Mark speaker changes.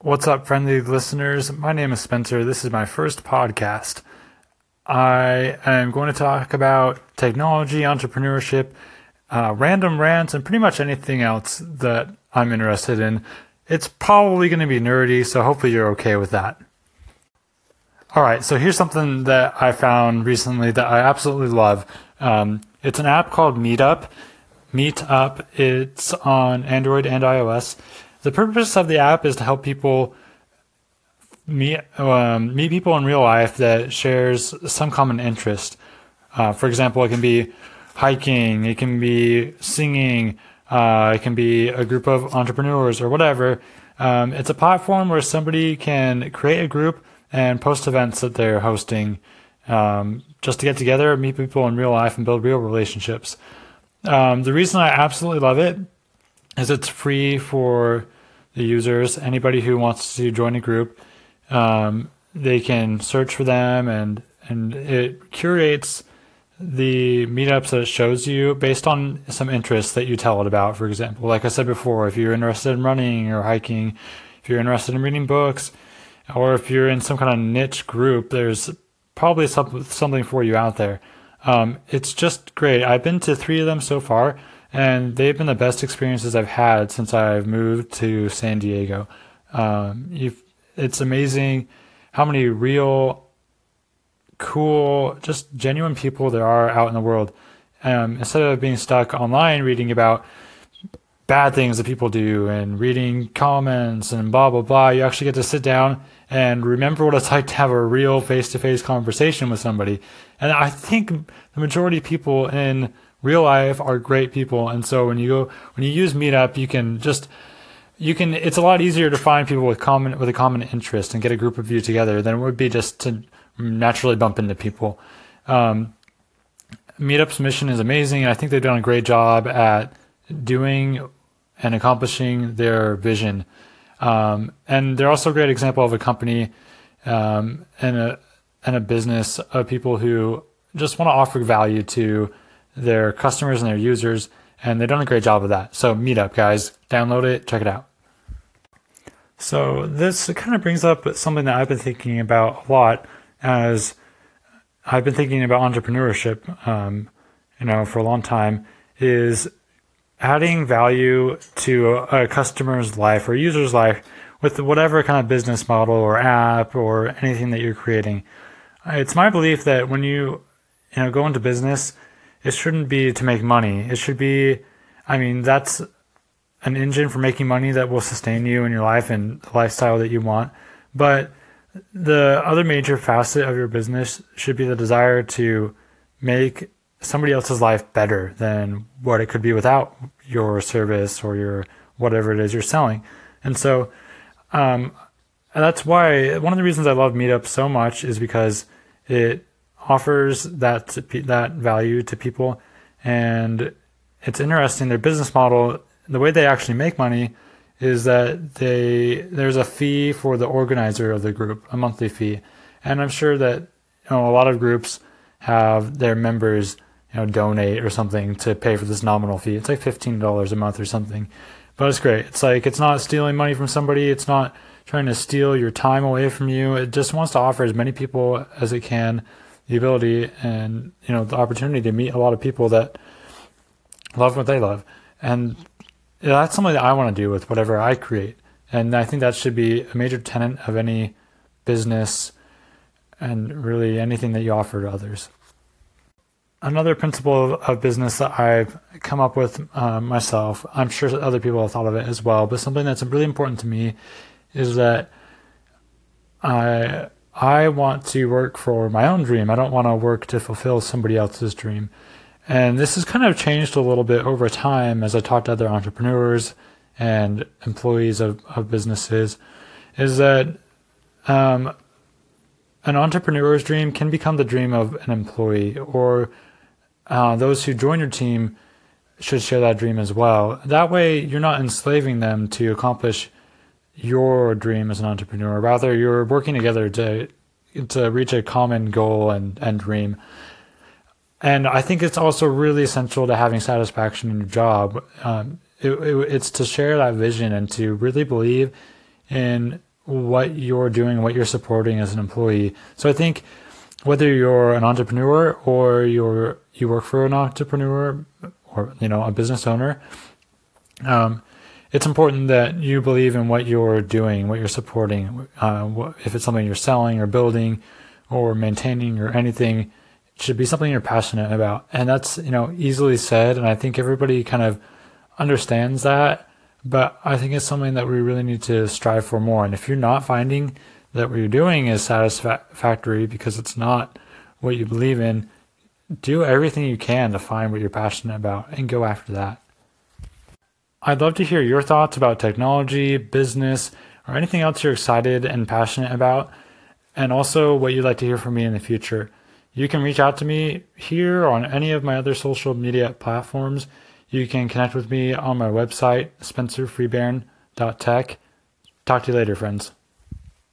Speaker 1: What's up, friendly listeners? My name is Spencer. This is my first podcast. I am going to talk about technology, entrepreneurship, uh, random rants, and pretty much anything else that I'm interested in. It's probably going to be nerdy, so hopefully you're okay with that. All right, so here's something that I found recently that I absolutely love. Um, it's an app called Meetup. Meetup. It's on Android and iOS. The purpose of the app is to help people meet um, meet people in real life that shares some common interest. Uh, for example, it can be hiking, it can be singing, uh, it can be a group of entrepreneurs or whatever. Um, it's a platform where somebody can create a group and post events that they're hosting um, just to get together, meet people in real life, and build real relationships. Um, the reason I absolutely love it is it's free for the users. Anybody who wants to join a group, um, they can search for them, and and it curates the meetups that it shows you based on some interests that you tell it about. For example, like I said before, if you're interested in running or hiking, if you're interested in reading books, or if you're in some kind of niche group, there's probably some, something for you out there. Um, it's just great. I've been to three of them so far, and they've been the best experiences I've had since I've moved to San Diego. Um, it's amazing how many real, cool, just genuine people there are out in the world. Um, instead of being stuck online reading about bad things that people do and reading comments and blah blah blah, you actually get to sit down and remember what it's like to have a real face-to-face conversation with somebody. And I think the majority of people in real life are great people. And so when you go, when you use Meetup, you can just, you can, it's a lot easier to find people with common, with a common interest and get a group of you together than it would be just to naturally bump into people. Um, Meetup's mission is amazing. And I think they've done a great job at doing and accomplishing their vision. Um, and they're also a great example of a company um, and a and a business of people who just want to offer value to their customers and their users, and they've done a great job of that. So Meetup, guys, download it, check it out. So this kind of brings up something that I've been thinking about a lot as I've been thinking about entrepreneurship, um, you know, for a long time. Is adding value to a customer's life or user's life with whatever kind of business model or app or anything that you're creating. It's my belief that when you you know go into business, it shouldn't be to make money. It should be I mean, that's an engine for making money that will sustain you in your life and the lifestyle that you want. But the other major facet of your business should be the desire to make somebody else's life better than what it could be without your service or your whatever it is you're selling. And so um, that's why one of the reasons I love Meetup so much is because it offers that that value to people, and it's interesting. Their business model, the way they actually make money, is that they there's a fee for the organizer of the group, a monthly fee, and I'm sure that you know a lot of groups have their members you know, donate or something to pay for this nominal fee. It's like fifteen dollars a month or something, but it's great. It's like it's not stealing money from somebody. It's not trying to steal your time away from you. It just wants to offer as many people as it can the ability and you know the opportunity to meet a lot of people that love what they love, and that's something that I want to do with whatever I create. And I think that should be a major tenet of any business and really anything that you offer to others another principle of, business that I've come up with uh, myself, I'm sure other people have thought of it as well, but something that's really important to me is that I I want to work for my own dream. I don't want to work to fulfill somebody else's dream. And this has kind of changed a little bit over time as I talk to other entrepreneurs and employees of, of businesses, is that um, an entrepreneur's dream can become the dream of an employee or uh, those who join your team should share that dream as well. That way, you're not enslaving them to accomplish your dream as an entrepreneur. Rather, you're working together to to reach a common goal and, and dream. And I think it's also really essential to having satisfaction in your job. Um, it, it, it's to share that vision and to really believe in what you're doing, what you're supporting as an employee. So I think whether you're an entrepreneur or you're you work for an entrepreneur or you know a business owner, um, it's important that you believe in what you're doing, what you're supporting. Uh, what, if it's something you're selling or building or maintaining or anything, it should be something you're passionate about. And that's you know easily said, and I think everybody kind of understands that. But I think it's something that we really need to strive for more. And if you're not finding that what you're doing is satisfactory because it's not what you believe in, do everything you can to find what you're passionate about and go after that. I'd love to hear your thoughts about technology, business, or anything else you're excited and passionate about, and also what you'd like to hear from me in the future. You can reach out to me here or on any of my other social media platforms. You can connect with me on my website, spencerfreebairn.tech. Talk to you later, friends.